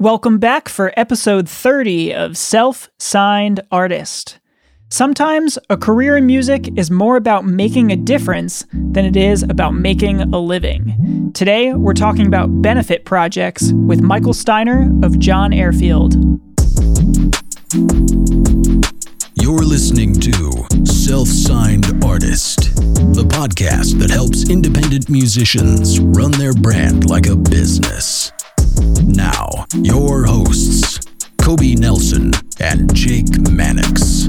Welcome back for episode 30 of Self Signed Artist. Sometimes a career in music is more about making a difference than it is about making a living. Today, we're talking about benefit projects with Michael Steiner of John Airfield. You're listening to Self Signed Artist, the podcast that helps independent musicians run their brand like a business. Now, your hosts, Kobe Nelson and Jake Mannix.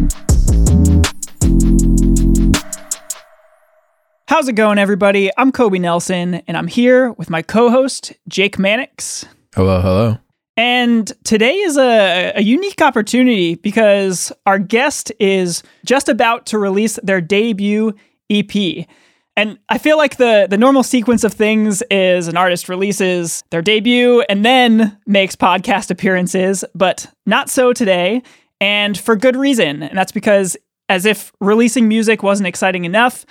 How's it going, everybody? I'm Kobe Nelson, and I'm here with my co host, Jake Mannix. Hello, hello. And today is a, a unique opportunity because our guest is just about to release their debut EP. And I feel like the the normal sequence of things is an artist releases their debut and then makes podcast appearances, but not so today, and for good reason. And that's because as if releasing music wasn't exciting enough,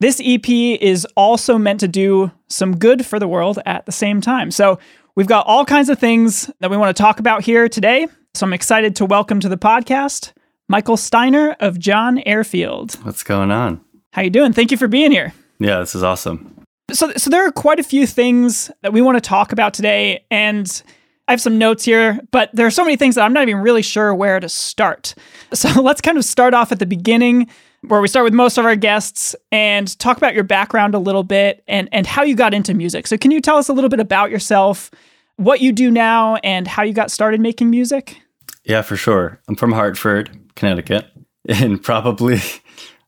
this EP is also meant to do some good for the world at the same time. So We've got all kinds of things that we want to talk about here today. So I'm excited to welcome to the podcast Michael Steiner of John Airfield. What's going on? How you doing? Thank you for being here. Yeah, this is awesome. So so there are quite a few things that we want to talk about today and I have some notes here, but there are so many things that I'm not even really sure where to start. So let's kind of start off at the beginning where we start with most of our guests and talk about your background a little bit and, and how you got into music. So, can you tell us a little bit about yourself, what you do now, and how you got started making music? Yeah, for sure. I'm from Hartford, Connecticut, and probably,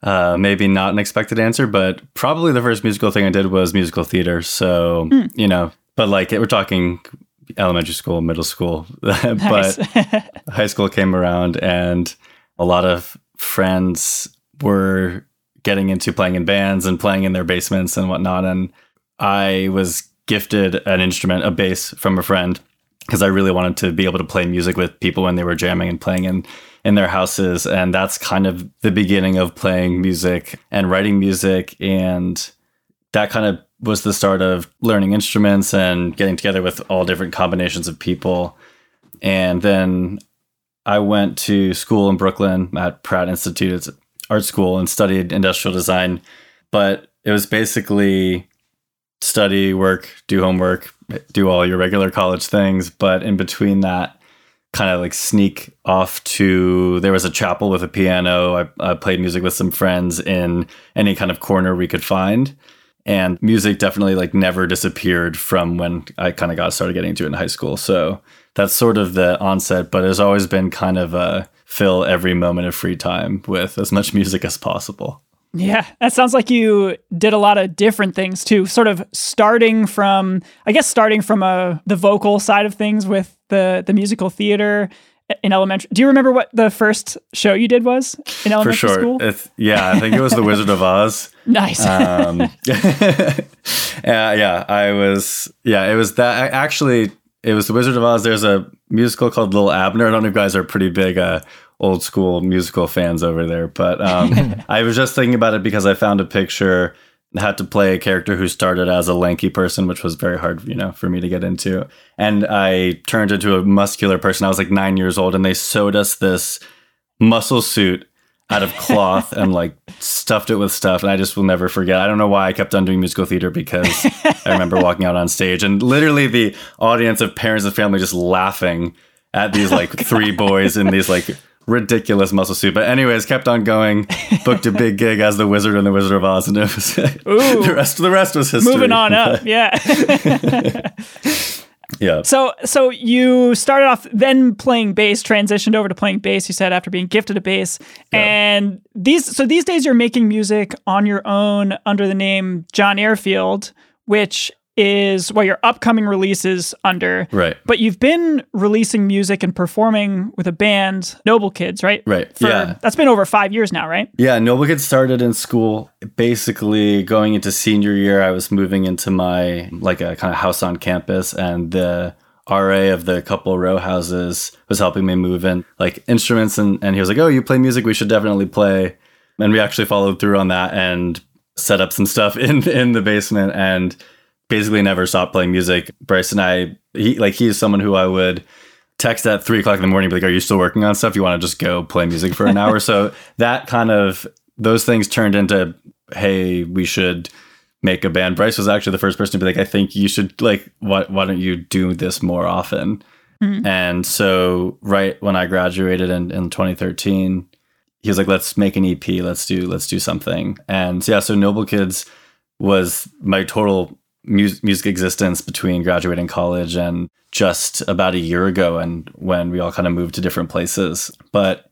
uh, maybe not an expected answer, but probably the first musical thing I did was musical theater. So, mm. you know, but like we're talking elementary school, middle school, but high school came around and a lot of friends were getting into playing in bands and playing in their basements and whatnot. And I was gifted an instrument, a bass from a friend, because I really wanted to be able to play music with people when they were jamming and playing in in their houses. And that's kind of the beginning of playing music and writing music. And that kind of was the start of learning instruments and getting together with all different combinations of people. And then I went to school in Brooklyn at Pratt Institute. Art school and studied industrial design, but it was basically study, work, do homework, do all your regular college things. But in between that, kind of like sneak off to there was a chapel with a piano. I, I played music with some friends in any kind of corner we could find. And music definitely like never disappeared from when I kind of got started getting into it in high school. So that's sort of the onset, but it's always been kind of a fill every moment of free time with as much music as possible. Yeah, that sounds like you did a lot of different things too. Sort of starting from, I guess, starting from a uh, the vocal side of things with the the musical theater in elementary. Do you remember what the first show you did was in elementary For sure. school? It's, yeah, I think it was The Wizard of Oz. nice. Um, yeah, yeah, I was. Yeah, it was that. Actually, it was The Wizard of Oz. There's a musical called Little Abner. I don't know if you guys are pretty big uh, old school musical fans over there, but um, I was just thinking about it because I found a picture had to play a character who started as a lanky person, which was very hard, you know, for me to get into. And I turned into a muscular person. I was like nine years old, and they sewed us this muscle suit out of cloth and like stuffed it with stuff. And I just will never forget. I don't know why I kept on doing musical theater because I remember walking out on stage and literally the audience of parents and family just laughing at these like oh, three boys in these like ridiculous muscle suit. But anyways, kept on going. Booked a big gig as the Wizard and the Wizard of Oz, and it was the rest. The rest was history. Moving on up, yeah. Yeah. So so you started off then playing bass, transitioned over to playing bass. You said after being gifted a bass, yeah. and these so these days you're making music on your own under the name John Airfield, which is what your upcoming releases under. Right. But you've been releasing music and performing with a band, Noble Kids, right? Right. For, yeah. That's been over five years now, right? Yeah. Noble Kids started in school. Basically, going into senior year, I was moving into my like a kind of house on campus, and the RA of the couple row houses was helping me move in like instruments, and and he was like, "Oh, you play music? We should definitely play." And we actually followed through on that and set up some stuff in in the basement and basically never stopped playing music. Bryce and I, he like he is someone who I would text at three o'clock in the morning, be like, "Are you still working on stuff? You want to just go play music for an hour?" so that kind of those things turned into, "Hey, we should." make a band. Bryce was actually the first person to be like, I think you should like why why don't you do this more often? Mm-hmm. And so right when I graduated in, in 2013, he was like, let's make an EP, let's do let's do something. And yeah, so Noble Kids was my total mu- music existence between graduating college and just about a year ago and when we all kind of moved to different places. But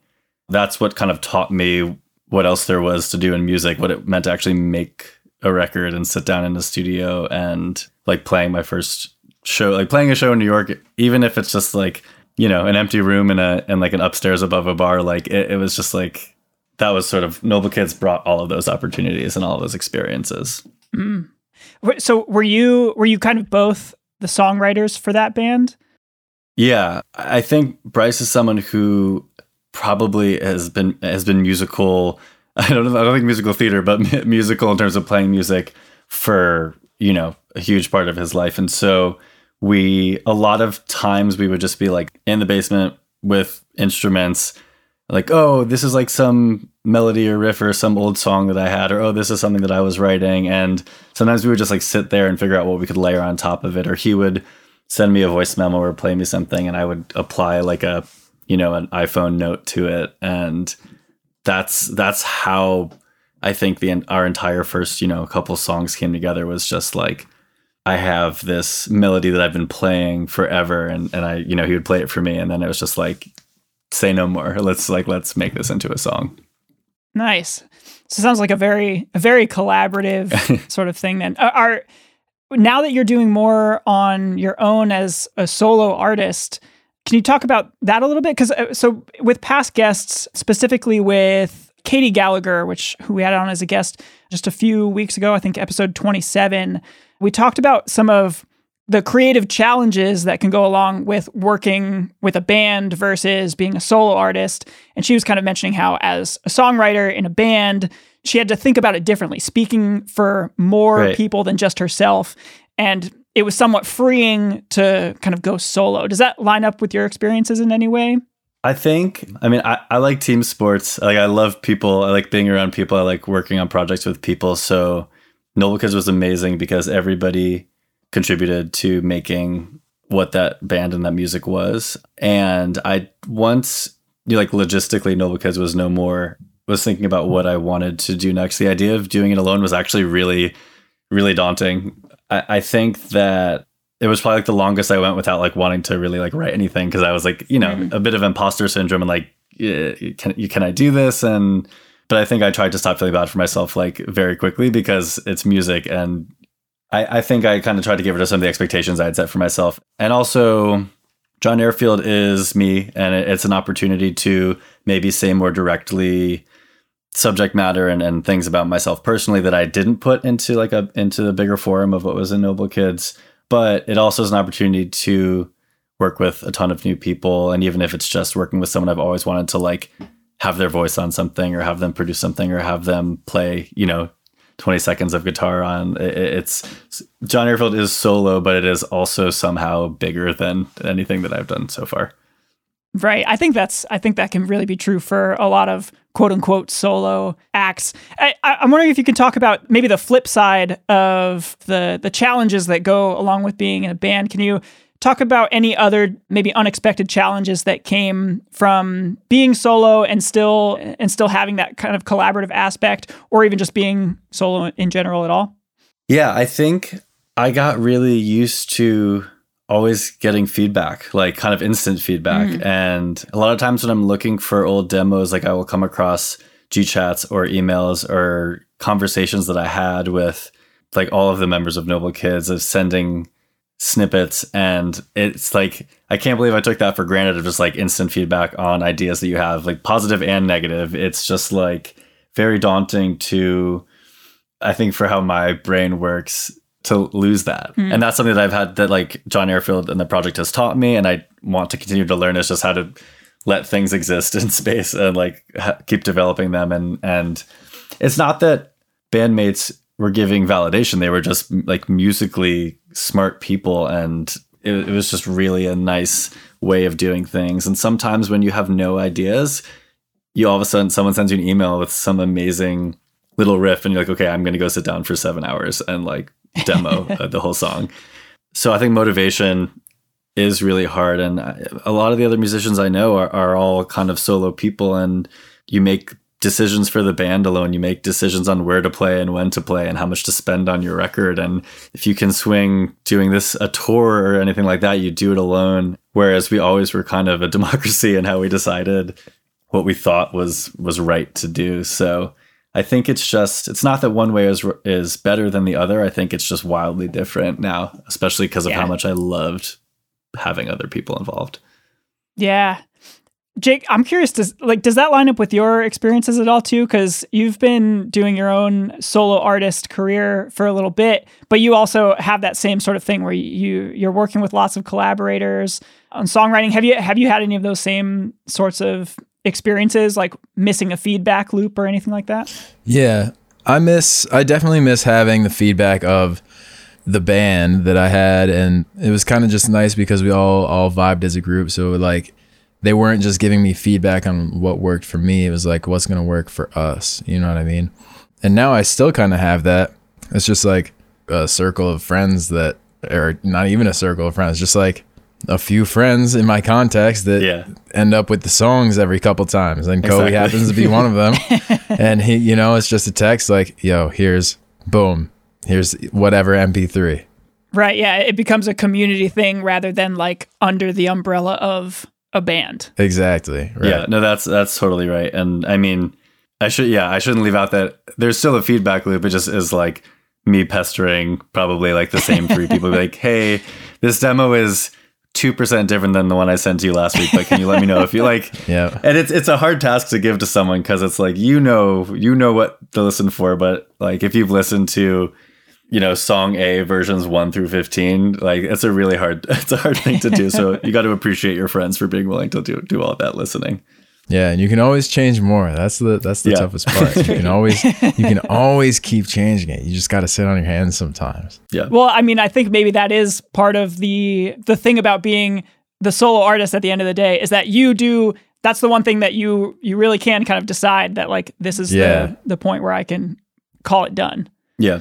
that's what kind of taught me what else there was to do in music, what it meant to actually make a record and sit down in the studio and like playing my first show, like playing a show in New York, even if it's just like, you know, an empty room and a and like an upstairs above a bar, like it, it was just like that was sort of Noble Kids brought all of those opportunities and all of those experiences. Mm. So were you were you kind of both the songwriters for that band? Yeah, I think Bryce is someone who probably has been has been musical. I don't know. I don't think musical theater, but musical in terms of playing music for you know a huge part of his life, and so we a lot of times we would just be like in the basement with instruments like oh this is like some melody or riff or some old song that i had or oh this is something that i was writing. And sometimes we would just like sit there and figure out what we could layer on top of it. Or he would send me a voice memo or play me something and i would apply like a you know an iphone note to it. And that's that's how i think the our entire first you know couple songs came together was just like I have this melody that I've been playing forever and, and I, you know, he would play it for me and then it was just like, say no more. Let's like, let's make this into a song. Nice. So it sounds like a very, a very collaborative sort of thing then. Are, now that you're doing more on your own as a solo artist, can you talk about that a little bit? Because uh, so with past guests, specifically with Katie Gallagher, which who we had on as a guest just a few weeks ago, I think episode 27, we talked about some of the creative challenges that can go along with working with a band versus being a solo artist. And she was kind of mentioning how, as a songwriter in a band, she had to think about it differently, speaking for more right. people than just herself. And it was somewhat freeing to kind of go solo. Does that line up with your experiences in any way? I think, I mean, I, I like team sports. Like, I love people. I like being around people. I like working on projects with people. So, Noble Kids was amazing because everybody contributed to making what that band and that music was. And I once, you know, like logistically, Noble Kids was no more, was thinking about what I wanted to do next. The idea of doing it alone was actually really, really daunting. I, I think that it was probably like the longest I went without like wanting to really like write anything because I was like, you know, mm. a bit of imposter syndrome and like, can, can I do this? And but I think I tried to stop feeling bad for myself like very quickly because it's music and I, I think I kind of tried to give rid of some of the expectations I had set for myself. And also John Airfield is me and it's an opportunity to maybe say more directly subject matter and, and things about myself personally that I didn't put into like a into the bigger forum of what was in Noble Kids. But it also is an opportunity to work with a ton of new people. And even if it's just working with someone I've always wanted to like have their voice on something or have them produce something or have them play, you know, 20 seconds of guitar on. It's John Airfield is solo, but it is also somehow bigger than anything that I've done so far. Right. I think that's I think that can really be true for a lot of quote unquote solo acts. I, am wondering if you can talk about maybe the flip side of the the challenges that go along with being in a band. Can you talk about any other maybe unexpected challenges that came from being solo and still and still having that kind of collaborative aspect or even just being solo in general at all yeah i think i got really used to always getting feedback like kind of instant feedback mm. and a lot of times when i'm looking for old demos like i will come across g chats or emails or conversations that i had with like all of the members of noble kids of sending snippets and it's like i can't believe i took that for granted of just like instant feedback on ideas that you have like positive and negative. It's just like very daunting to i think for how my brain works to lose that. Mm. and that's something that i've had that like john airfield and the project has taught me and i want to continue to learn is just how to let things exist in space and like ha- keep developing them. And and it's not that bandmates were giving validation they were just like musically smart people and it, it was just really a nice way of doing things. And sometimes when you have no ideas, you all of a sudden someone sends you an email with some amazing little riff, and you're like, okay, I'm going to go sit down for seven hours and like demo uh, the whole song. So I think motivation is really hard. And a lot of the other musicians I know are, are all kind of solo people, and you make decisions for the band alone. You make decisions on where to play and when to play and how much to spend on your record. And if you can swing doing this a tour or anything like that, you do it alone. Whereas we always were kind of a democracy in how we decided what we thought was was right to do. So I think it's just it's not that one way is is better than the other. I think it's just wildly different now, especially because of yeah. how much I loved having other people involved. Yeah. Jake, I'm curious does like does that line up with your experiences at all too cuz you've been doing your own solo artist career for a little bit, but you also have that same sort of thing where you you're working with lots of collaborators on songwriting. Have you have you had any of those same sorts of experiences like missing a feedback loop or anything like that? Yeah. I miss I definitely miss having the feedback of the band that I had and it was kind of just nice because we all all vibed as a group so like they weren't just giving me feedback on what worked for me it was like what's going to work for us you know what I mean and now I still kind of have that it's just like a circle of friends that or not even a circle of friends just like a few friends in my contacts that yeah. end up with the songs every couple times and Kobe happens to be one of them and he you know it's just a text like yo here's boom here's whatever MP3. Right. Yeah. It becomes a community thing rather than like under the umbrella of a band. Exactly. Right. Yeah. No, that's that's totally right. And I mean, I should yeah, I shouldn't leave out that there's still a feedback loop. It just is like me pestering probably like the same three people. like, hey, this demo is two percent different than the one I sent to you last week. But can you let me know if you like? Yeah. And it's it's a hard task to give to someone because it's like you know you know what to listen for, but like if you've listened to you know song a versions 1 through 15 like it's a really hard it's a hard thing to do. So you got to appreciate your friends for being willing to do do all that listening. Yeah and you can always change more. That's the that's the yeah. toughest part. You can always you can always keep changing it. You just got to sit on your hands sometimes. Yeah. Well i mean i think maybe that is part of the the thing about being the solo artist at the end of the day is that you do that's the one thing that you you really can kind of decide that like this is yeah. the the point where i can call it done. Yeah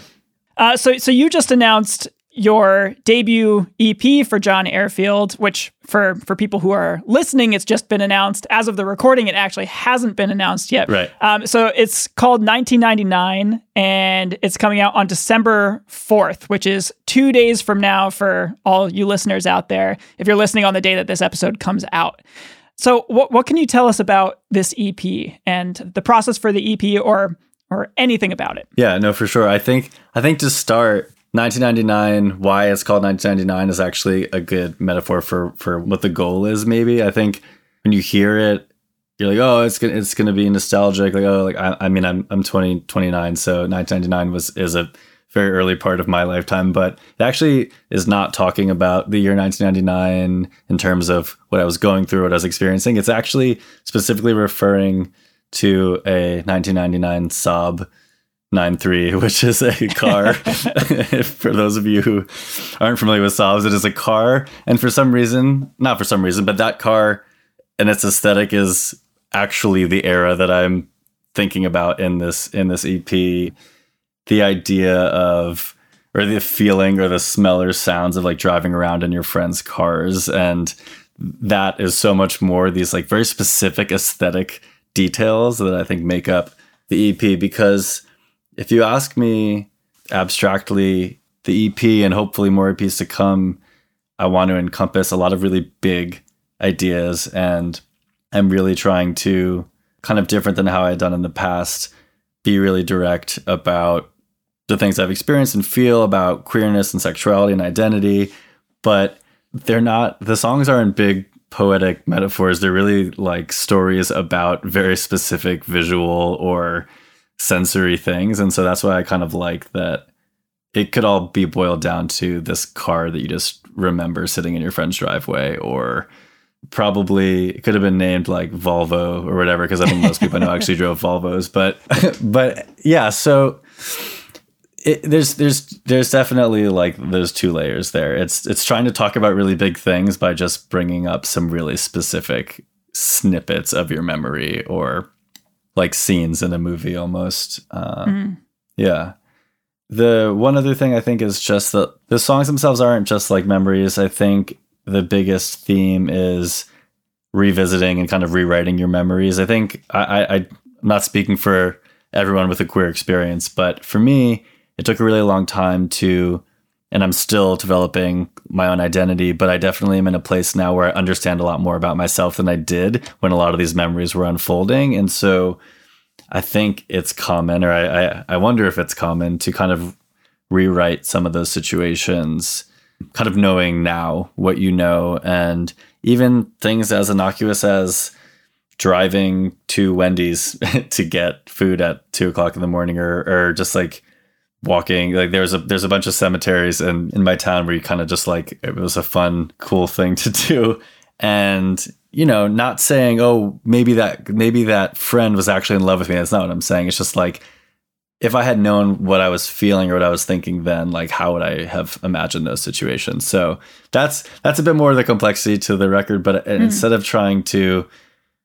uh, so, so you just announced your debut EP for John Airfield, which for for people who are listening, it's just been announced. As of the recording, it actually hasn't been announced yet. Right. Um, so it's called 1999, and it's coming out on December 4th, which is two days from now for all you listeners out there. If you're listening on the day that this episode comes out. So, what what can you tell us about this EP and the process for the EP, or or anything about it. Yeah, no, for sure. I think I think to start 1999 why it's called 1999 is actually a good metaphor for for what the goal is maybe i think when you hear it you're like oh it's gonna it's gonna be nostalgic like oh like i, I mean i'm i'm 20 29 so 1999 was is a very early part of my lifetime but it actually is not talking about the year 1999 in terms of what i was going through what i was experiencing it's actually specifically referring to a 1999 Saab 93, which is a car. for those of you who aren't familiar with Saabs, it is a car. And for some reason, not for some reason, but that car and its aesthetic is actually the era that I'm thinking about in this in this EP. The idea of or the feeling or the smell or sounds of like driving around in your friends' cars and that is so much more these like very specific aesthetic details that I think make up the EP because if you ask me abstractly, the EP and hopefully more EPs to come, I want to encompass a lot of really big ideas and I'm really trying to kind of different than how I had done in the past, be really direct about the things I've experienced and feel about queerness and sexuality and identity, but they're not the songs aren't big poetic metaphors. They're really like stories about very specific visual or sensory things. And so that's why I kind of like that it could all be boiled down to this car that you just remember sitting in your friend's driveway or probably it could have been named like Volvo or whatever because I think most people I know actually drove Volvos but but yeah so it, there's there's there's definitely like those two layers there. It's it's trying to talk about really big things by just bringing up some really specific snippets of your memory or like scenes in a movie almost. Uh, Mhm. Yeah. The one other thing I think is just that the songs themselves aren't just like memories. I think the biggest theme is revisiting and kind of rewriting your memories. I think I, I, I'm not speaking for everyone with a queer experience, but for me, it took a really long time to, and I'm still developing my own identity, but I definitely am in a place now where I understand a lot more about myself than I did when a lot of these memories were unfolding. And so I think it's common, or I, I, I wonder if it's common to kind of rewrite some of those situations, kind of knowing now what you know, and even things as innocuous as driving to Wendy's to get food at two o'clock in the morning, or or just like walking. Like there's a there's a bunch of cemeteries in in my town where you kind of just like it was a fun, cool thing to do, and you know, not saying, oh, maybe that maybe that friend was actually in love with me. That's not what I'm saying. It's just like if I had known what I was feeling or what I was thinking then, like how would I have imagined those situations? So that's that's a bit more of the complexity to the record. But hmm. instead of trying to,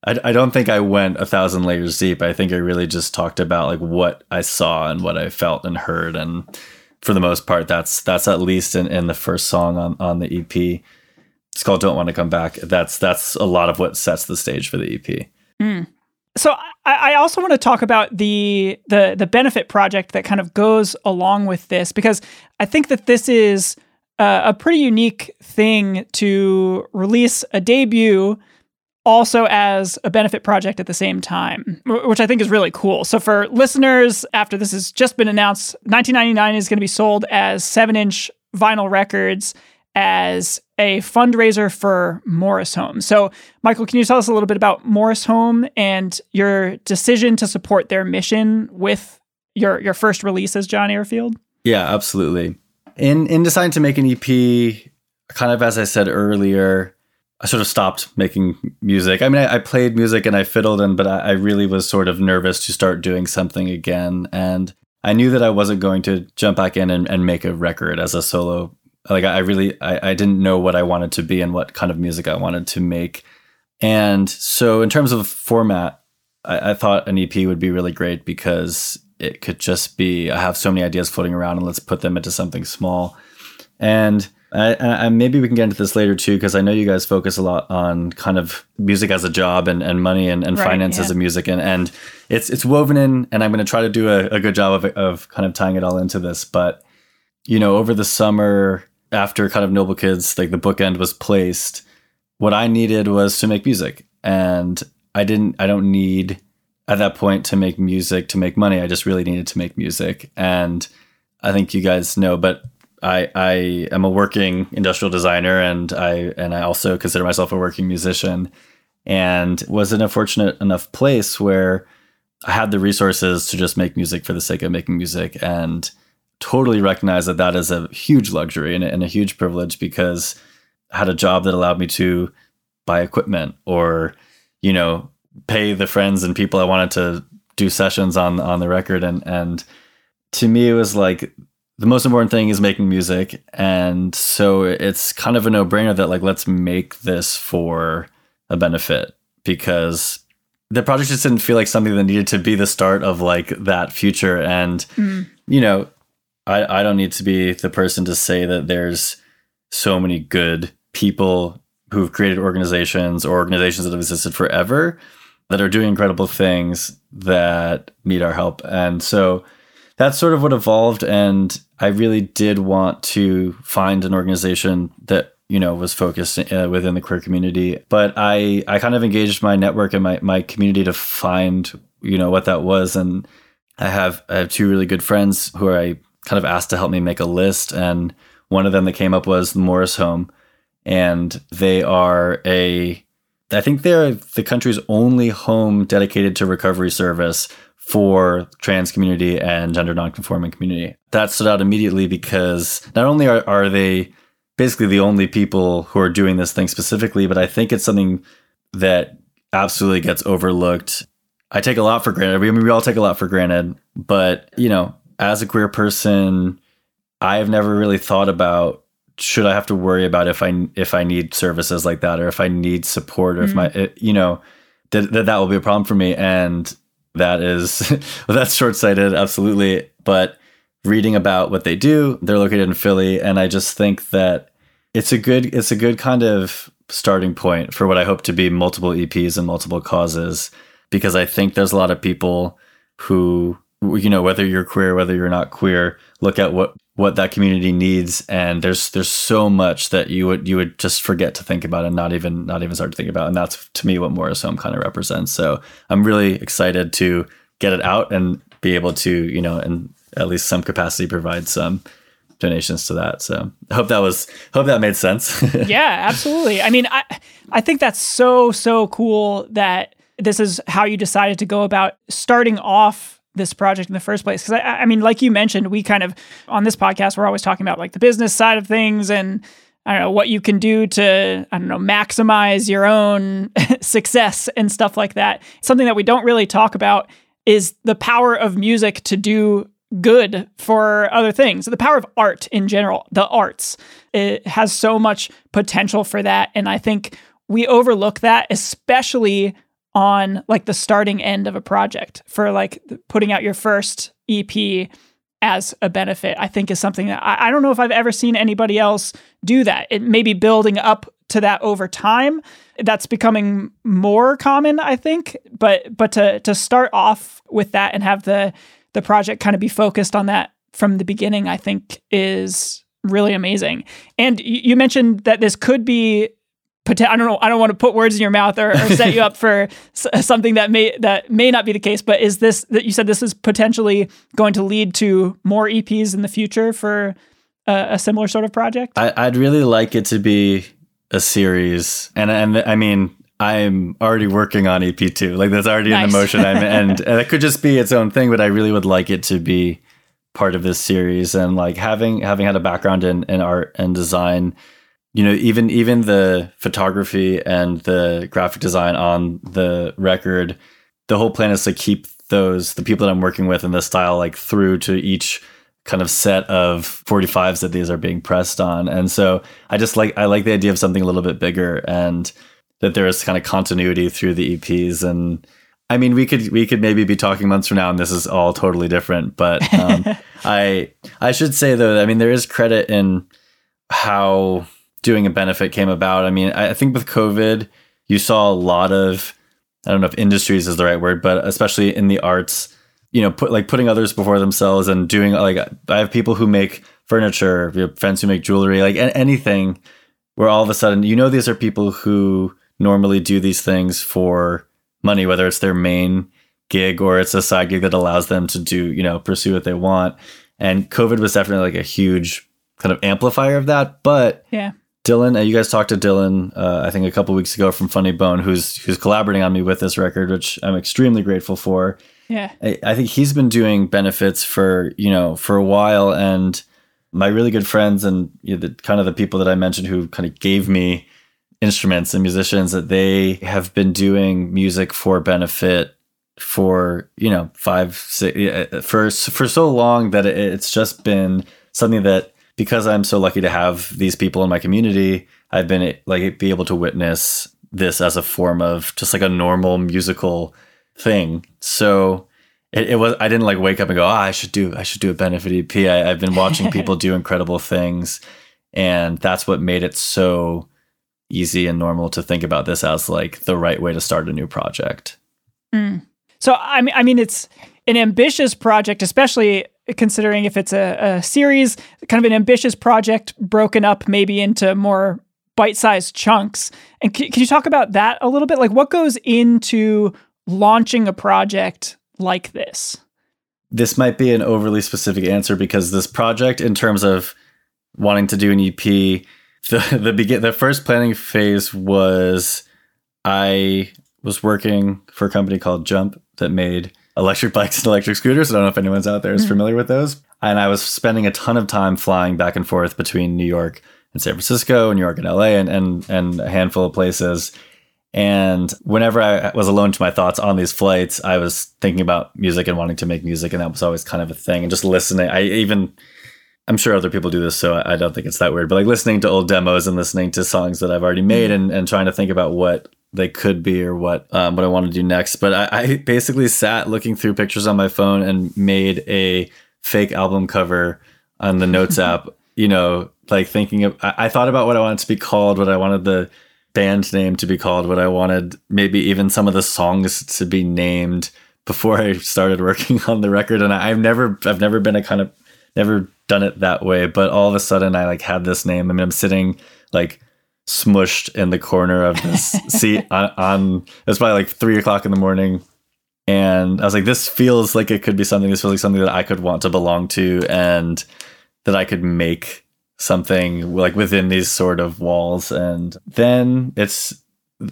I, I don't think I went a thousand layers deep. I think I really just talked about like what I saw and what I felt and heard, and for the most part, that's that's at least in, in the first song on on the EP. It's called "Don't Want to Come Back." That's that's a lot of what sets the stage for the EP. So I, I also want to talk about the the the benefit project that kind of goes along with this because I think that this is uh, a pretty unique thing to release a debut also as a benefit project at the same time, which I think is really cool. So for listeners, after this has just been announced, 1999 is going to be sold as seven inch vinyl records as a fundraiser for Morris Home. So, Michael, can you tell us a little bit about Morris Home and your decision to support their mission with your your first release as John Airfield? Yeah, absolutely. In in deciding to make an EP, kind of as I said earlier, I sort of stopped making music. I mean, I, I played music and I fiddled, and but I, I really was sort of nervous to start doing something again, and I knew that I wasn't going to jump back in and, and make a record as a solo. Like I really, I, I didn't know what I wanted to be and what kind of music I wanted to make, and so in terms of format, I, I thought an EP would be really great because it could just be I have so many ideas floating around and let's put them into something small. And I, I, maybe we can get into this later too, because I know you guys focus a lot on kind of music as a job and, and money and, and Right, finances yeah. of music. And, and it's it's woven in, and I'm going to try to do a, a good job of, of kind of tying it all into this. But, you know, over the summer, after kind of Noble Kids, like the bookend was placed, what I needed was to make music. And I didn't, I don't need at that point to make music to make money. I just really needed to make music. And I think you guys know, but I I am a working industrial designer and I and I also consider myself a working musician. And was in a fortunate enough place where I had the resources to just make music for the sake of making music and totally recognize that that is a huge luxury and, a- and a huge privilege because I had a job that allowed me to buy equipment or you know pay the friends and people I wanted to do sessions on on the record. And and to me it was like the most important thing is making music and so it's kind of a no-brainer that like let's make this for a benefit because the project just didn't feel like something that needed to be the start of like that future and mm-hmm. you know I, I don't need to be the person to say that there's so many good people who've created organizations or organizations that have existed forever that are doing incredible things that need our help. And so that's sort of what evolved. And I really did want to find an organization that you know was focused uh, within the queer community. But I I kind of engaged my network and my my community to find you know what that was. And I have I have two really good friends who I kind of asked to help me make a list. And one of them that came up was the Morris Home, and they are a I think they're the country's only home dedicated to recovery service for trans community and gender nonconforming community. That stood out immediately because not only are, are they basically the only people who are doing this thing specifically, but I think it's something that absolutely gets overlooked. I take a lot for granted. I mean, we all take a lot for granted, but you know, as a queer person, I have never really thought about should I have to worry about if I if I need services like that or if I need support or mm-hmm. if my you know that, that that will be a problem for me and that is well, that's short sighted absolutely. But reading about what they do they're located in Philly and I just think that it's a good it's a good kind of starting point for what I hope to be multiple EPs and multiple causes because I think there's a lot of people who you know whether you're queer whether you're not queer look at what what that community needs and there's there's so much that you would you would just forget to think about and not even not even start to think about and that's to me what Morris Home kind of represents so I'm really excited to get it out and be able to you know in at least some capacity provide some donations to that. So I hope that was hope that made sense. yeah, absolutely. I mean, I I think that's so so cool that this is how you decided to go about starting off this project in the first place. Because I, I mean, like you mentioned, we kind of on this podcast we're always talking about like the business side of things and I don't know what you can do to I don't know maximize your own success and stuff like that. Something that we don't really talk about is the power of music to do good for other things. The power of art in general, the arts, it has so much potential for that. And I think we overlook that, especially on like the starting end of a project for like putting out your first EP as a benefit, I think is something that I, I don't know if I've ever seen anybody else do that. It may be building up to that over time. That's becoming more common, I think. But but to to start off with that and have the the project kind of be focused on that from the beginning, I think is really amazing. And you mentioned that this could be I don't know. I don't want to put words in your mouth or, or set you up for something that may that may not be the case. But is this that you said this is potentially going to lead to more EPs in the future for a, a similar sort of project? I, I'd really like it to be a series, and and I mean I'm already working on EP2. Like that's already nice. in the motion. I'm, and, and it could just be its own thing, but I really would like it to be part of this series. And like having having had a background in, in art and design, you know, even even the photography and the graphic design on the record, the whole plan is to keep those the people that I'm working with and the style like through to each kind of set of 45s that these are being pressed on. And so I just like I like the idea of something a little bit bigger and that there is kind of continuity through the EPs and I mean we could we could maybe be talking months from now and this is all totally different but um, I I should say though I mean there is credit in how doing a benefit came about I mean I think with COVID you saw a lot of I don't know if industries is the right word but especially in the arts you know put like putting others before themselves and doing like I have people who make furniture friends who make jewelry like anything where all of a sudden you know these are people who normally do these things for money, whether it's their main gig or it's a side gig that allows them to do, you know, pursue what they want. And COVID was definitely like a huge kind of amplifier of that. But yeah. Dylan, uh, you guys talked to Dylan, uh, I think a couple weeks ago from Funny Bone, who's who's collaborating on me with this record, which I'm extremely grateful for. Yeah, I, I think he's been doing benefits for you know for a while, and my really good friends and you know, the kind of the people that I mentioned who kind of gave me instruments and musicians that they have been doing music for benefit for you know five six, for for so long that it's just been something that because I'm so lucky to have these people in my community, I've been like be able to witness this as a form of just like a normal musical thing. So it, it was I didn't like wake up and go, oh, I should do I should do a benefit EP. I, I've been watching people do incredible things, and that's what made it so easy and normal to think about this as like the right way to start a new project. Mm. So I mean, I mean, it's an ambitious project, especially considering if it's a, a series, kind of an ambitious project broken up maybe into more bite-sized chunks. And can, can you talk about that a little bit? Like, what goes into launching a project like this? This might be an overly specific answer because this project, in terms of wanting to do an EP, the the begin the first planning phase was I was working for a company called Jump that made electric bikes and electric scooters. I don't know if anyone's out there is mm-hmm. familiar with those. And I was spending a ton of time flying back and forth between New York and San Francisco, and New York and LA, and and and a handful of places. And whenever I was alone to my thoughts on these flights, I was thinking about music and wanting to make music, and that was always kind of a thing. And just listening, I even, I'm sure other people do this, so I don't think it's that weird. But like listening to old demos and listening to songs that I've already made, and, and trying to think about what they could be or what um, what I want to do next. But I, I basically sat looking through pictures on my phone and made a fake album cover on the Notes app. You know, like thinking of, I, I thought about what I wanted to be called, what I wanted the band name to be called, what I wanted maybe even some of the songs to be named before I started working on the record. And I, have never, I've never been a kind of, never done it that way. But all of a sudden, I like had this name. I mean, I'm sitting like smushed in the corner of this seat on, on it was probably like three o'clock in the morning. And I was like, this feels like it could be something. This feels like something that I could want to belong to and that I could make something like within these sort of walls. And then it's,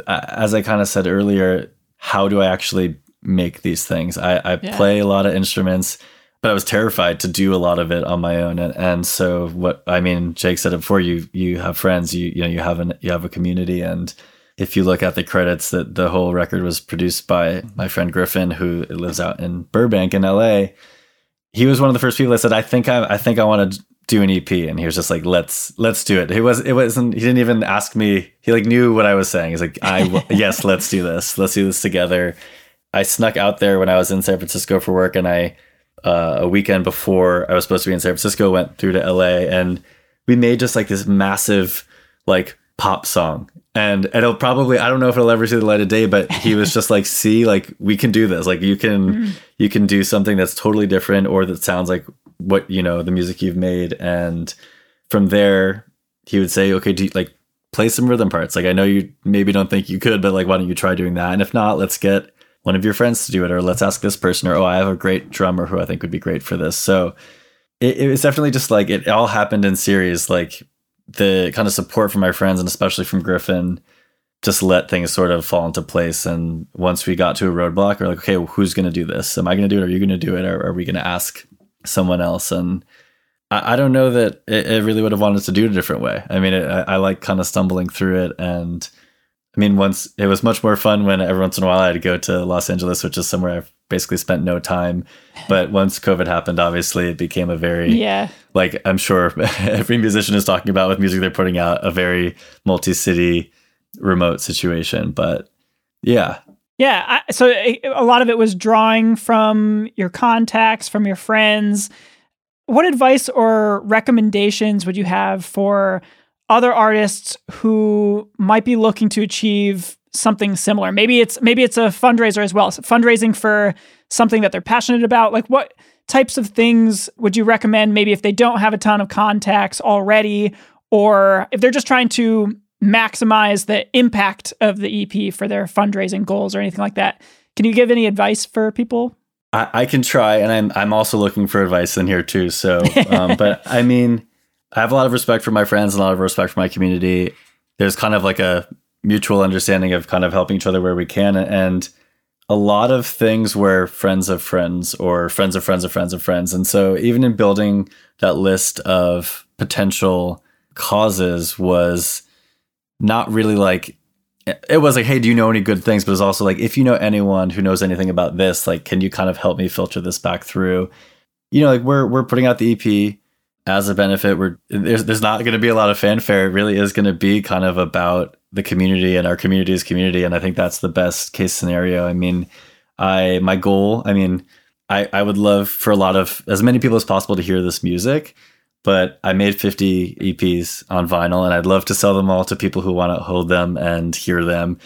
as I kind of said earlier, how do I actually make these things? I, I yeah. play a lot of instruments, but I was terrified to do a lot of it on my own. And, and so what I mean, Jake said it before, you you have friends, you you know, you have an you have a community and if you look at the credits that the whole record was produced by my friend Griffin, who lives out in Burbank in LA, he was one of the first people that said, I think I I think I want to do an EP, and he was just like, "Let's let's do it." He was it wasn't he didn't even ask me. He like knew what I was saying. He's like, "I yes, let's do this. Let's do this together." I snuck out there when I was in San Francisco for work, and I uh, a weekend before I was supposed to be in San Francisco, went through to LA, and we made just like this massive like pop song. And it'll probably I don't know if it'll ever see the light of day, but he was just like, "See, like we can do this. Like you can mm. you can do something that's totally different or that sounds like what you know the music you've made and from there he would say okay do you, like play some rhythm parts like i know you maybe don't think you could but like why don't you try doing that and if not let's get one of your friends to do it or let's ask this person or oh i have a great drummer who i think would be great for this so it, it was definitely just like it all happened in series like the kind of support from my friends and especially from griffin just let things sort of fall into place. And once we got to a roadblock, we're like, okay, well, who's going to do this? Am I going to do it? Are you going to do it? Or are we going to ask someone else. And I, I don't know that it, it, really would have wanted to do it a different way. I mean, it, I, I like kind of stumbling through it. And I mean, once it was much more fun when every once in a while I had to go to Los Angeles, which is somewhere I've basically spent no time. But once COVID happened, obviously it became a very, yeah, like I'm sure every musician is talking about with music they're putting out, a very multi city remote situation. But yeah, yeah. I, so a lot of it was drawing from your contacts, from your friends. What advice or recommendations would you have for other artists who might be looking to achieve something similar? Maybe it's maybe it's a fundraiser as well. So fundraising for something that they're passionate about. Like what types of things would you recommend maybe if they don't have a ton of contacts already or if they're just trying to maximize the impact of the EP for their fundraising goals or anything like that. Can you give any advice for people? I, I can try, and I'm I'm also looking for advice in here too. So, um, but I mean, I have a lot of respect for my friends and a lot of respect for my community. There's kind of like a mutual understanding of kind of helping each other where we can, and a lot of things where friends of friends or friends of friends of friends of friends. And so even in building that list of potential causes was not really like it was like, hey, do you know any good things? But it's also like, if you know anyone who knows anything about this, like, can you kind of help me filter this back through? You know, like we're we're putting out the EP as a benefit. We're there's there's not going to be a lot of fanfare. It really is going to be kind of about the community and our community's community, and I think that's the best case scenario. I mean, I my goal. I mean, I I would love for a lot of as many people as possible to hear this music but I made 50 EPs on vinyl and I'd love to sell them all to people who want to hold them and hear them.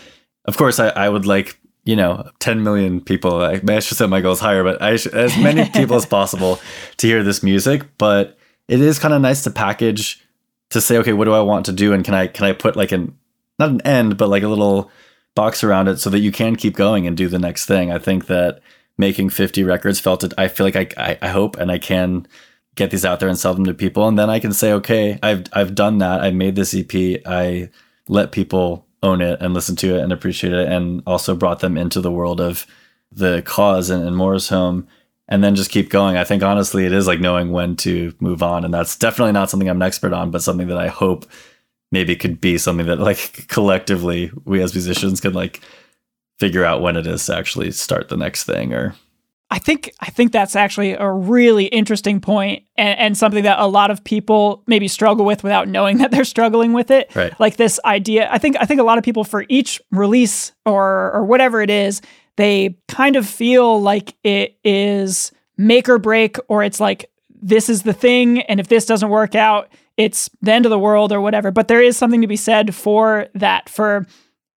Of course, I, I would like, you know, 10 million people. I, I should set my goals higher, but I should, as many people as possible to hear this music. But it is kind of nice to package to say, okay, what do I want to do? And can I, can I put like an, not an end, but like a little box around it so that you can keep going and do the next thing. I think that making 50 records felt it. I feel like I, I, I hope and I can get these out there and sell them to people and then I can say okay I've I've done that I made this EP I let people own it and listen to it and appreciate it and also brought them into the world of the cause and, and Morris Home and then just keep going I think honestly it is like knowing when to move on and that's definitely not something I'm an expert on but something that I hope maybe could be something that like collectively we as musicians can like figure out when it is to actually start the next thing or I think I think that's actually a really interesting point and, and, something that a lot of people maybe struggle with without knowing that they're struggling with it. Right. Like this idea. I think I think a lot of people for each release or or whatever it is, they kind of feel like it is make or break, or it's like this is the thing, and if this doesn't work out, it's the end of the world or whatever. But there is something to be said for that, for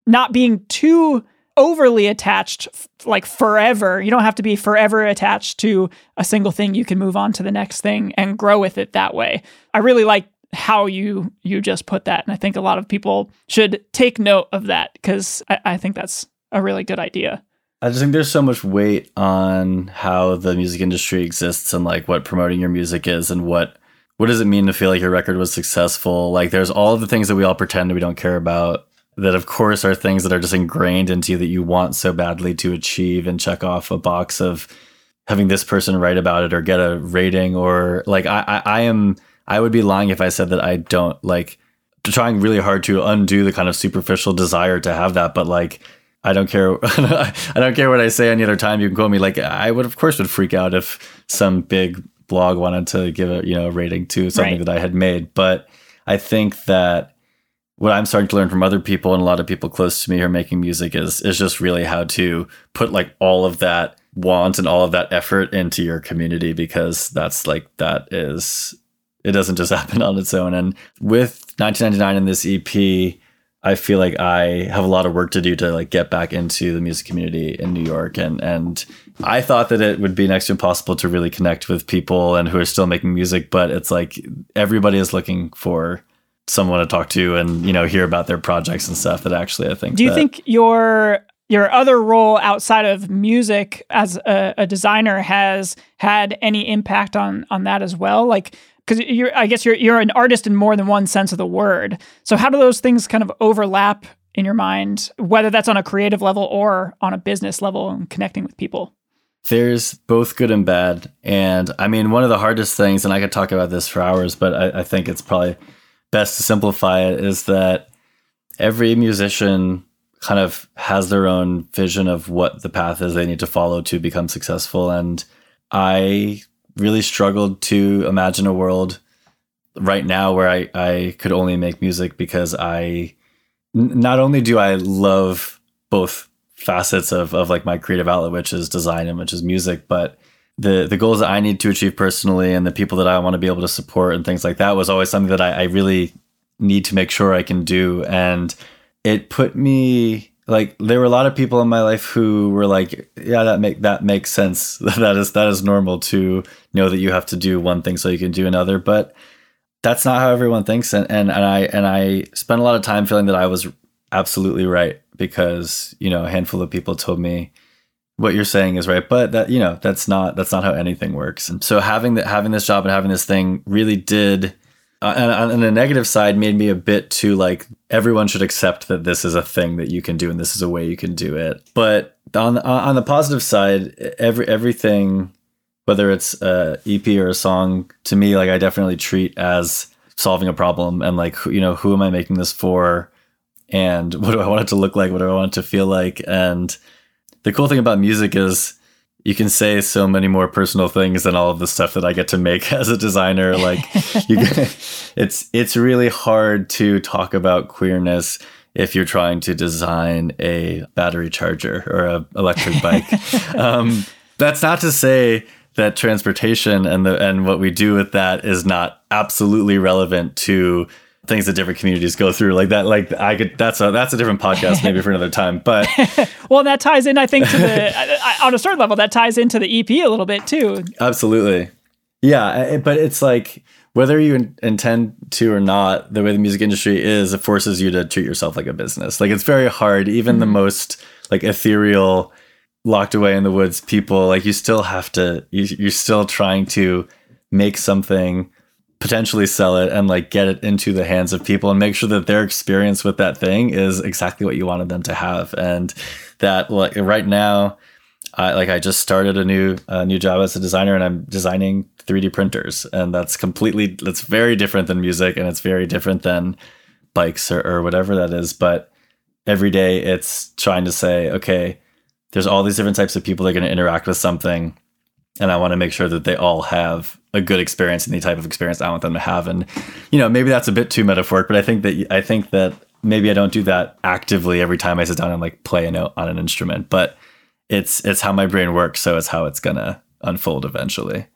not being too overly attached like forever. You don't have to be forever attached to a single thing. You can move on to the next thing and grow with it that way. I really like how you you just put that, and I think a lot of people should take note of that because I, I think that's a really good idea. I just think there's so much weight on how the music industry exists and like what promoting your music is and what what does it mean to feel like your record was successful. Like there's all the things that we all pretend we don't care about that of course are things that are just ingrained into you that you want so badly to achieve and check off a box of having this person write about it or get a rating or like I, I, I am I would be lying if I said that I don't like trying really hard to undo the kind of superficial desire to have that but like I don't care I don't care what I say any other time you can quote me like I would of course would freak out if some big blog wanted to give a you know a rating to something right. that I had made but I think that what I'm starting to learn from other people and a lot of people close to me who are making music is is just really how to put like all of that want and all of that effort into your community because that's like that is it doesn't just happen on its own. And with 1999 and this EP, I feel like I have a lot of work to do to like get back into the music community in New York and and I thought that it would be next to impossible to really connect with people and who are still making music, but it's like everybody is looking for someone to talk to and you know hear about their projects and stuff that actually i think do you that, think your your other role outside of music as a, a designer has had any impact on on that as well? Like because you're i guess you're you're an artist in more than one sense of the word. So how do those things kind of overlap in your mind whether that's on a creative level or on a business level and connecting with people? There's both good and bad. And i mean one of the hardest things and i could talk about this for hours but i, I think it's probably best to simplify it is that every musician kind of has their own vision of what the path is they need to follow to become successful. And I really struggled to imagine a world right now where I, I could only make music because I not only do I love both facets of, of like my creative outlet, which is design and which is music, but the the goals that I need to achieve personally and the people that I want to be able to support and things like that was always something that I, I really need to make sure I can do. And it put me like there were a lot of people in my life who were like, yeah, that make that makes sense. that is that is normal to know that you have to do one thing so you can do another. But that's not how everyone thinks. And and, and I and I spent a lot of time feeling that I was absolutely right because, you know, a handful of people told me what you're saying is right but that you know that's not that's not how anything works and so having that having this job and having this thing really did uh, and on the negative side made me a bit too like everyone should accept that this is a thing that you can do and this is a way you can do it. But on on the positive side every everything whether it's a ep or a song to me like i definitely treat as solving a problem and like you know who am i making this for? And what do i want it to look like? What do i want it to feel like? And the cool thing about music is you can say so many more personal things than all of the stuff that I get to make as a designer. Like, you, it's it's really hard to talk about queerness if you're trying to design a battery charger or a electric bike. um, that's not to say that transportation and the and what we do with that is not absolutely relevant to things that different communities go through like that like i could that's a that's a different podcast maybe for another time but well that ties in i think to the on a certain level that ties into the ep a little bit too. Absolutely. Yeah but it's like whether you intend to or not the way the music industry is it forces you to treat yourself like a business. Like it's very hard. Even mm-hmm. the most like ethereal locked away in the woods people like you still have to you, you're still trying to make something potentially sell it and like get it into the hands of people and make sure that their experience with that thing is exactly what you wanted them to have and that like right now I like I just started a new uh, new job as a designer and I'm designing 3D printers and that's completely that's very different than music and it's very different than bikes or, or whatever that is. But every day it's trying to say, okay, there's all these different types of people that are going to interact with something. And I want to make sure that they all have a good experience and the type of experience I want them to have. And, you know, maybe that's a bit too metaphoric, but I think that, I think that maybe I don't do that actively every time I sit down and like play a note on an instrument, but it's, it's how my brain works. So it's how it's going to unfold eventually.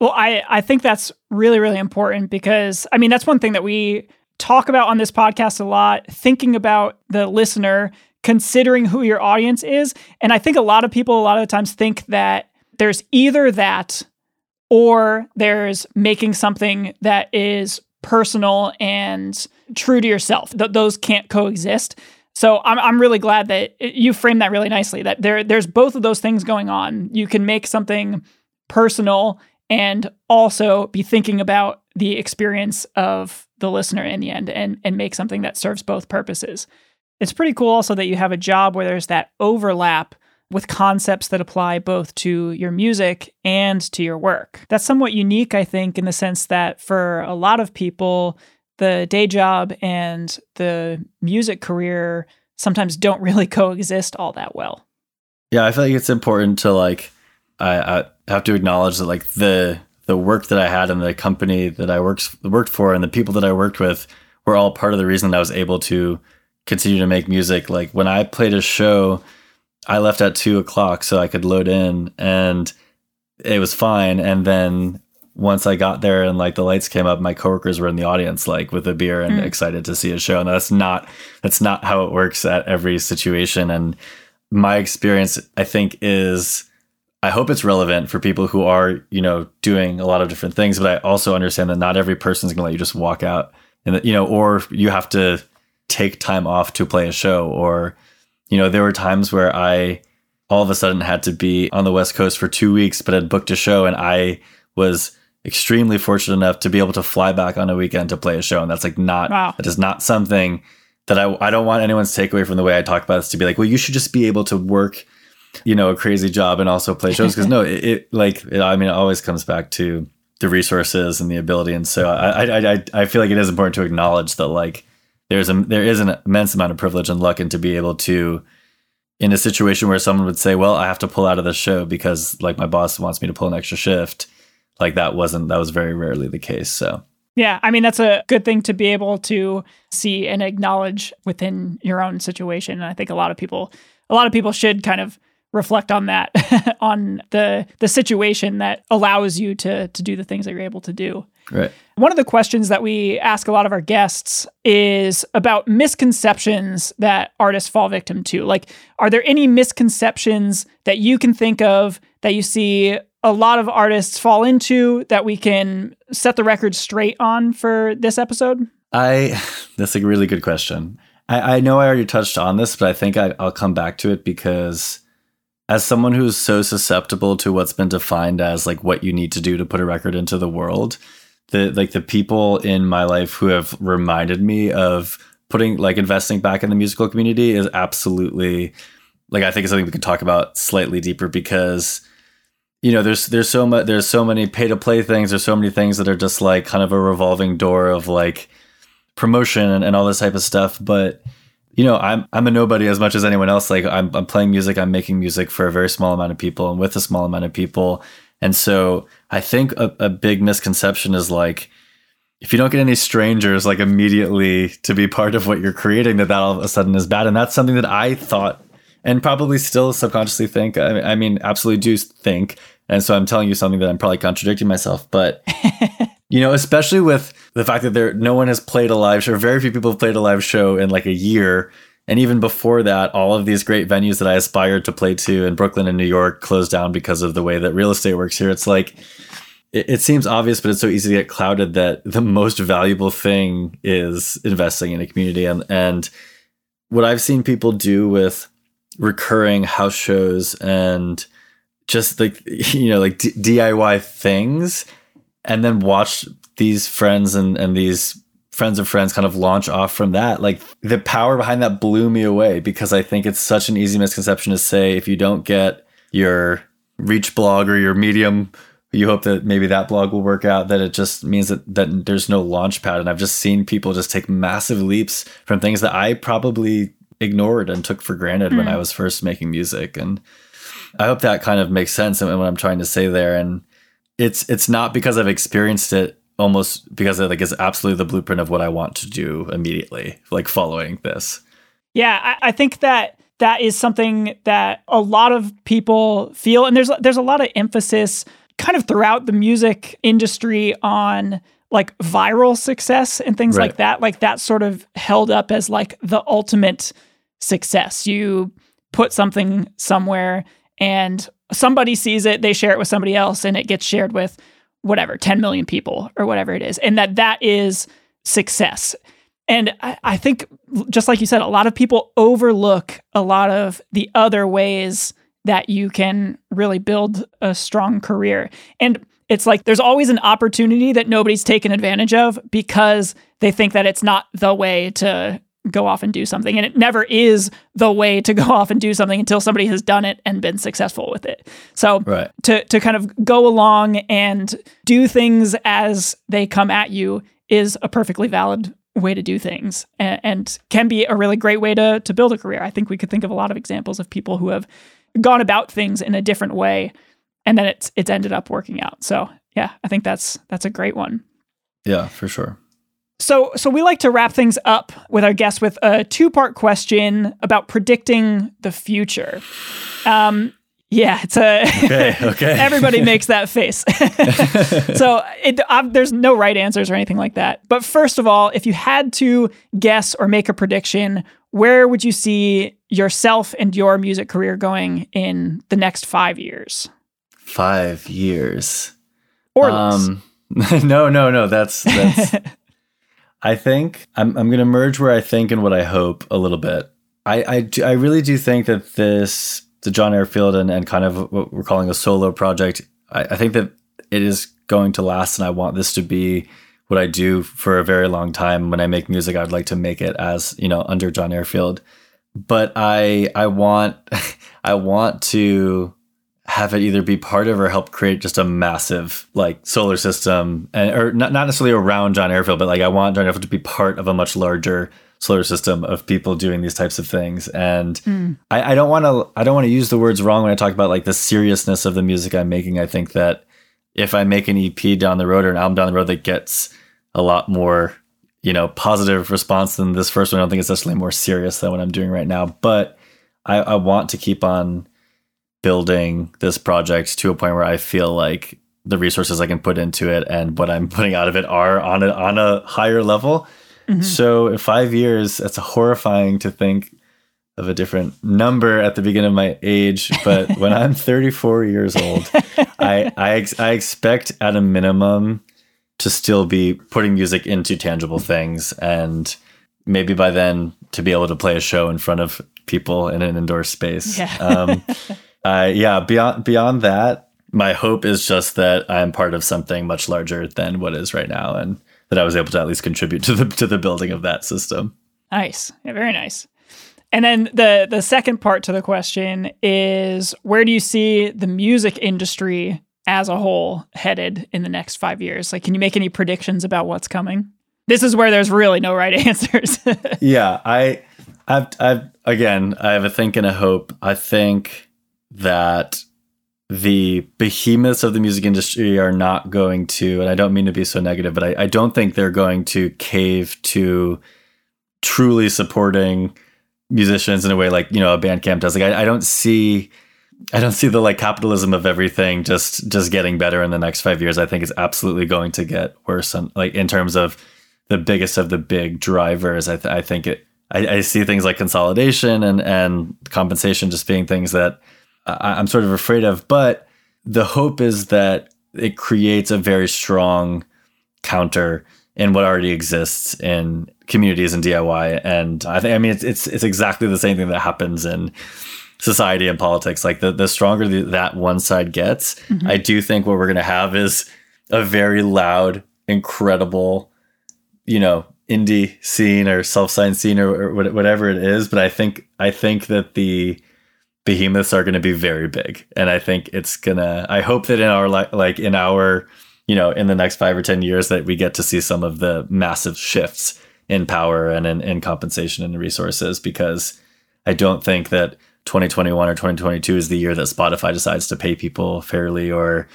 Well, I, I think that's really, really important because, I mean, that's one thing that we talk about on this podcast a lot, thinking about the listener, considering who your audience is. And I think a lot of people, a lot of times, think that there's either that or there's making something that is personal and true to yourself. Th- those can't coexist. So I'm I'm really glad that you framed that really nicely. That there there's both of those things going on. You can make something personal and also be thinking about the experience of the listener in the end and and make something that serves both purposes. It's pretty cool also that you have a job where there's that overlap with concepts that apply both to your music and to your work. That's somewhat unique, I think, in the sense that for a lot of people, the day job and the music career sometimes don't really coexist all that well. Yeah, I feel like it's important to like I, I have to acknowledge that like the the work that I had and the company that I worked worked for and the people that I worked with were all part of the reason that I was able to continue to make music. Like when I played a show, I left at two o'clock so I could load in and it was fine. And then once I got there and like the lights came up, my coworkers were in the audience, like with a beer and mm. excited to see a show. And that's not that's not how it works at every situation. And my experience, I think, is I hope it's relevant for people who are, you know, doing a lot of different things. But I also understand that not every person's gonna let you just walk out and you know, or you have to take time off to play a show or you know, there were times where I all of a sudden had to be on the West Coast for two weeks, but had booked a show and I was extremely fortunate enough to be able to fly back on a weekend to play a show. And that's like not, wow. that is not something that I, I don't want anyone's takeaway from the way I talk about this to be like, well, you should just be able to work, you know, a crazy job and also play shows. Cause no, it, it like, it, I mean, it always comes back to the resources and the ability. And so I, I, I, I feel like it is important to acknowledge that like, there's a there is an immense amount of privilege and luck and to be able to in a situation where someone would say well i have to pull out of the show because like my boss wants me to pull an extra shift like that wasn't that was very rarely the case so. Yeah i mean that's a good thing to be able to see and acknowledge within your own situation and i think a lot of people a lot of people should kind of reflect on that on the the situation that allows you to to do the things that you're able to do right one of the questions that we ask a lot of our guests is about misconceptions that artists fall victim to. Like, are there any misconceptions that you can think of that you see a lot of artists fall into that we can set the record straight on for this episode? I, that's a really good question. I, I know I already touched on this, but I think I, I'll come back to it because as someone who's so susceptible to what's been defined as like what you need to do to put a record into the world, the like the people in my life who have reminded me of putting like investing back in the musical community is absolutely like I think it's something we can talk about slightly deeper because you know there's there's so much there's so many pay to play things there's so many things that are just like kind of a revolving door of like promotion and, and all this type of stuff but you know I'm I'm a nobody as much as anyone else like I'm I'm playing music I'm making music for a very small amount of people and with a small amount of people and so I think a, a big misconception is like, if you don't get any strangers like immediately to be part of what you're creating, that that all of a sudden is bad. And that's something that I thought and probably still subconsciously think. I I mean, absolutely do think. And so I'm telling you something that I'm probably contradicting myself, but you know, especially with the fact that there no one has played a live show, very few people have played a live show in like a year. And even before that, all of these great venues that I aspired to play to in Brooklyn and New York closed down because of the way that real estate works here. It's like, it, it seems obvious, but it's so easy to get clouded that the most valuable thing is investing in a community. And, and what I've seen people do with recurring house shows and just like, you know, like D- DIY things and then watch these friends and, and these friends of friends kind of launch off from that. Like the power behind that blew me away because I think it's such an easy misconception to say if you don't get your reach blog or your medium you hope that maybe that blog will work out that it just means that, that there's no launch pad and i've just seen people just take massive leaps from things that i probably ignored and took for granted mm. when i was first making music and i hope that kind of makes sense in what i'm trying to say there and it's it's not because i've experienced it almost because it like is absolutely the blueprint of what i want to do immediately like following this yeah I, I think that that is something that a lot of people feel and there's there's a lot of emphasis kind of throughout the music industry on like viral success and things right. like that. Like that sort of held up as like the ultimate success. You put something somewhere and somebody sees it, they share it with somebody else, and it gets shared with whatever, 10 million people or whatever it is. And that that is success. And I, I think, just like you said, a lot of people overlook a lot of the other ways that you can really build a strong career. And it's like there's always an opportunity that nobody's taken advantage of because they think that it's not the way to go off and do something. And it never is the way to go off and do something until somebody has done it and been successful with it. So right. to, to kind of go along and do things as they come at you is a perfectly valid way to do things and, and can be a really great way to, to build a career. I think we could think of a lot of examples of people who have gone about things in a different way and then it's it's ended up working out. So, yeah, I think that's that's a great one. Yeah, for sure. So, so we like to wrap things up with our guests with a two-part question about predicting the future. Um, yeah, it's a okay. Okay. everybody makes that face. so it, uh, there's no right answers or anything like that. But first of all, if you had to guess or make a prediction, where would you see yourself and your music career going in the next five years? Five years, or um, no, no, no. That's that's. I think I'm I'm gonna merge where I think and what I hope a little bit. I I, do, I really do think that this the John Airfield and, and kind of what we're calling a solo project. I, I think that it is going to last, and I want this to be what I do for a very long time. When I make music, I'd like to make it as you know under John Airfield, but I I want I want to have it either be part of or help create just a massive like solar system and or not, not necessarily around John Airfield, but like I want John Airfield to be part of a much larger solar system of people doing these types of things. And mm. I, I don't want to I don't want to use the words wrong when I talk about like the seriousness of the music I'm making. I think that if I make an EP down the road or an album down the road that gets a lot more, you know, positive response than this first one, I don't think it's necessarily more serious than what I'm doing right now. But I, I want to keep on building this project to a point where I feel like the resources I can put into it and what I'm putting out of it are on a on a higher level Mm-hmm. So in five years, that's horrifying to think of a different number at the beginning of my age. But when I'm 34 years old, I, I, ex- I expect at a minimum to still be putting music into tangible things. And maybe by then to be able to play a show in front of people in an indoor space. Yeah. um, uh, yeah. Beyond, beyond that, my hope is just that I'm part of something much larger than what is right now. And that I was able to at least contribute to the to the building of that system. Nice, yeah, very nice. And then the the second part to the question is where do you see the music industry as a whole headed in the next five years? Like, can you make any predictions about what's coming? This is where there's really no right answers. yeah, I, I've, I've again, I have a think and a hope. I think that the behemoths of the music industry are not going to, and I don't mean to be so negative, but I, I don't think they're going to cave to truly supporting musicians in a way like you know a Bandcamp does. Like I, I don't see. I don't see the like capitalism of everything just just getting better in the next five years. I think it's absolutely going to get worse. And like in terms of the biggest of the big drivers, I, th- I think it. I, I see things like consolidation and and compensation just being things that I'm sort of afraid of. But the hope is that it creates a very strong counter in what already exists in communities and DIY. And I think I mean it's it's it's exactly the same thing that happens in society and politics. Like the the stronger the, that one side gets, mm-hmm. I do think what we're gonna have is a very loud, incredible, you know, indie scene or self signed scene or, or whatever it is. But I think I think that the behemoths are going to be very big, and I think it's gonna. I hope that in our li- like in our you know in the next five or ten years that we get to see some of the massive shifts in power and in, in compensation and resources because I don't think that 2021 or 2022 is the year that Spotify decides to pay people fairly or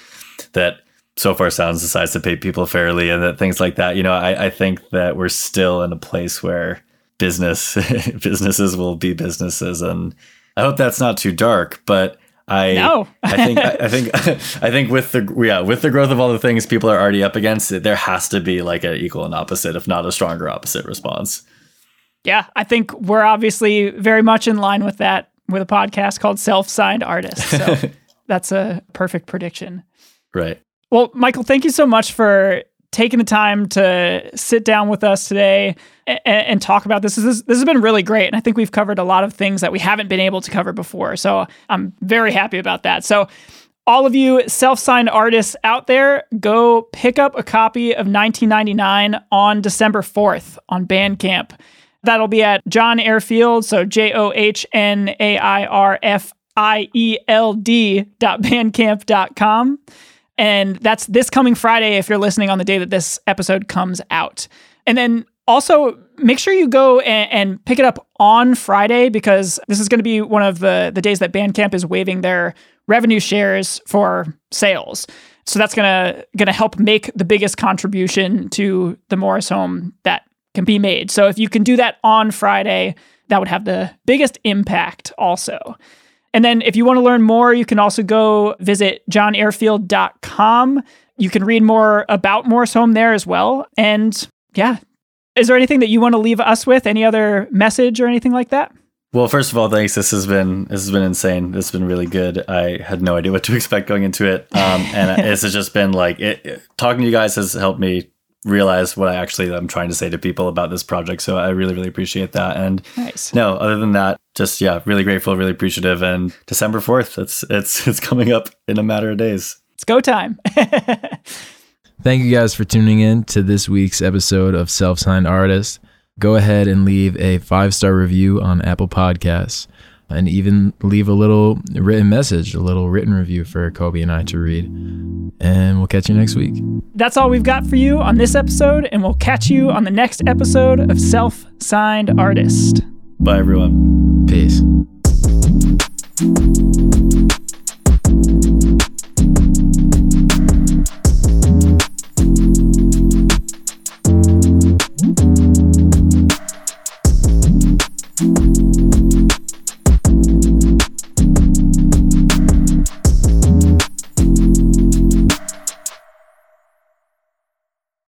that Sofar Sounds decides to pay people fairly and that things like that. You know, I, I think that we're still in a place where business businesses will be businesses and I hope that's not too dark, but I no. I think I, I think I think with the yeah with the growth of all the things people are already up against, there has to be like an equal and opposite, if not a stronger opposite response. Yeah, I think we're obviously very much in line with that with a podcast called Self Signed Artist. So that's a perfect prediction. Right. Well, Michael, thank you so much for taking the time to sit down with us today and, and talk about this. this. Is, this has been really great. And I think we've covered a lot of things that we haven't been able to cover before. So I'm very happy about that. So, all of you self signed artists out there, go pick up a copy of 1999 on December 4th on Bandcamp. That'll be at John Airfield, so J O H N A I R F I E L D dot bandcamp.com. And that's this coming Friday if you're listening on the day that this episode comes out. And then also make sure you go and, and pick it up on Friday because this is going to be one of the, the days that Bandcamp is waiving their revenue shares for sales. So that's gonna gonna help make the biggest contribution to the Morris Home that can be made. So if you can do that on Friday, that would have the biggest impact also. And then if you want to learn more, you can also go visit johnairfield.com. You can read more about Morris Home there as well. And yeah, is there anything that you want to leave us with? Any other message or anything like that? Well, first of all, thanks. This has been this has been insane. This has been really good. I had no idea what to expect going into it, um, and this has just been like it, it, talking to you guys has helped me realize what I actually am trying to say to people about this project. So I really, really appreciate that. And nice. no, other than that, just yeah, really grateful, really appreciative. And December fourth, it's it's it's coming up in a matter of days. It's go time. Thank you guys for tuning in to this week's episode of Self Signed Artist. Go ahead and leave a five star review on Apple Podcasts and even leave a little written message, a little written review for Kobe and I to read. And we'll catch you next week. That's all we've got for you on this episode, and we'll catch you on the next episode of Self Signed Artist. Bye, everyone. Peace.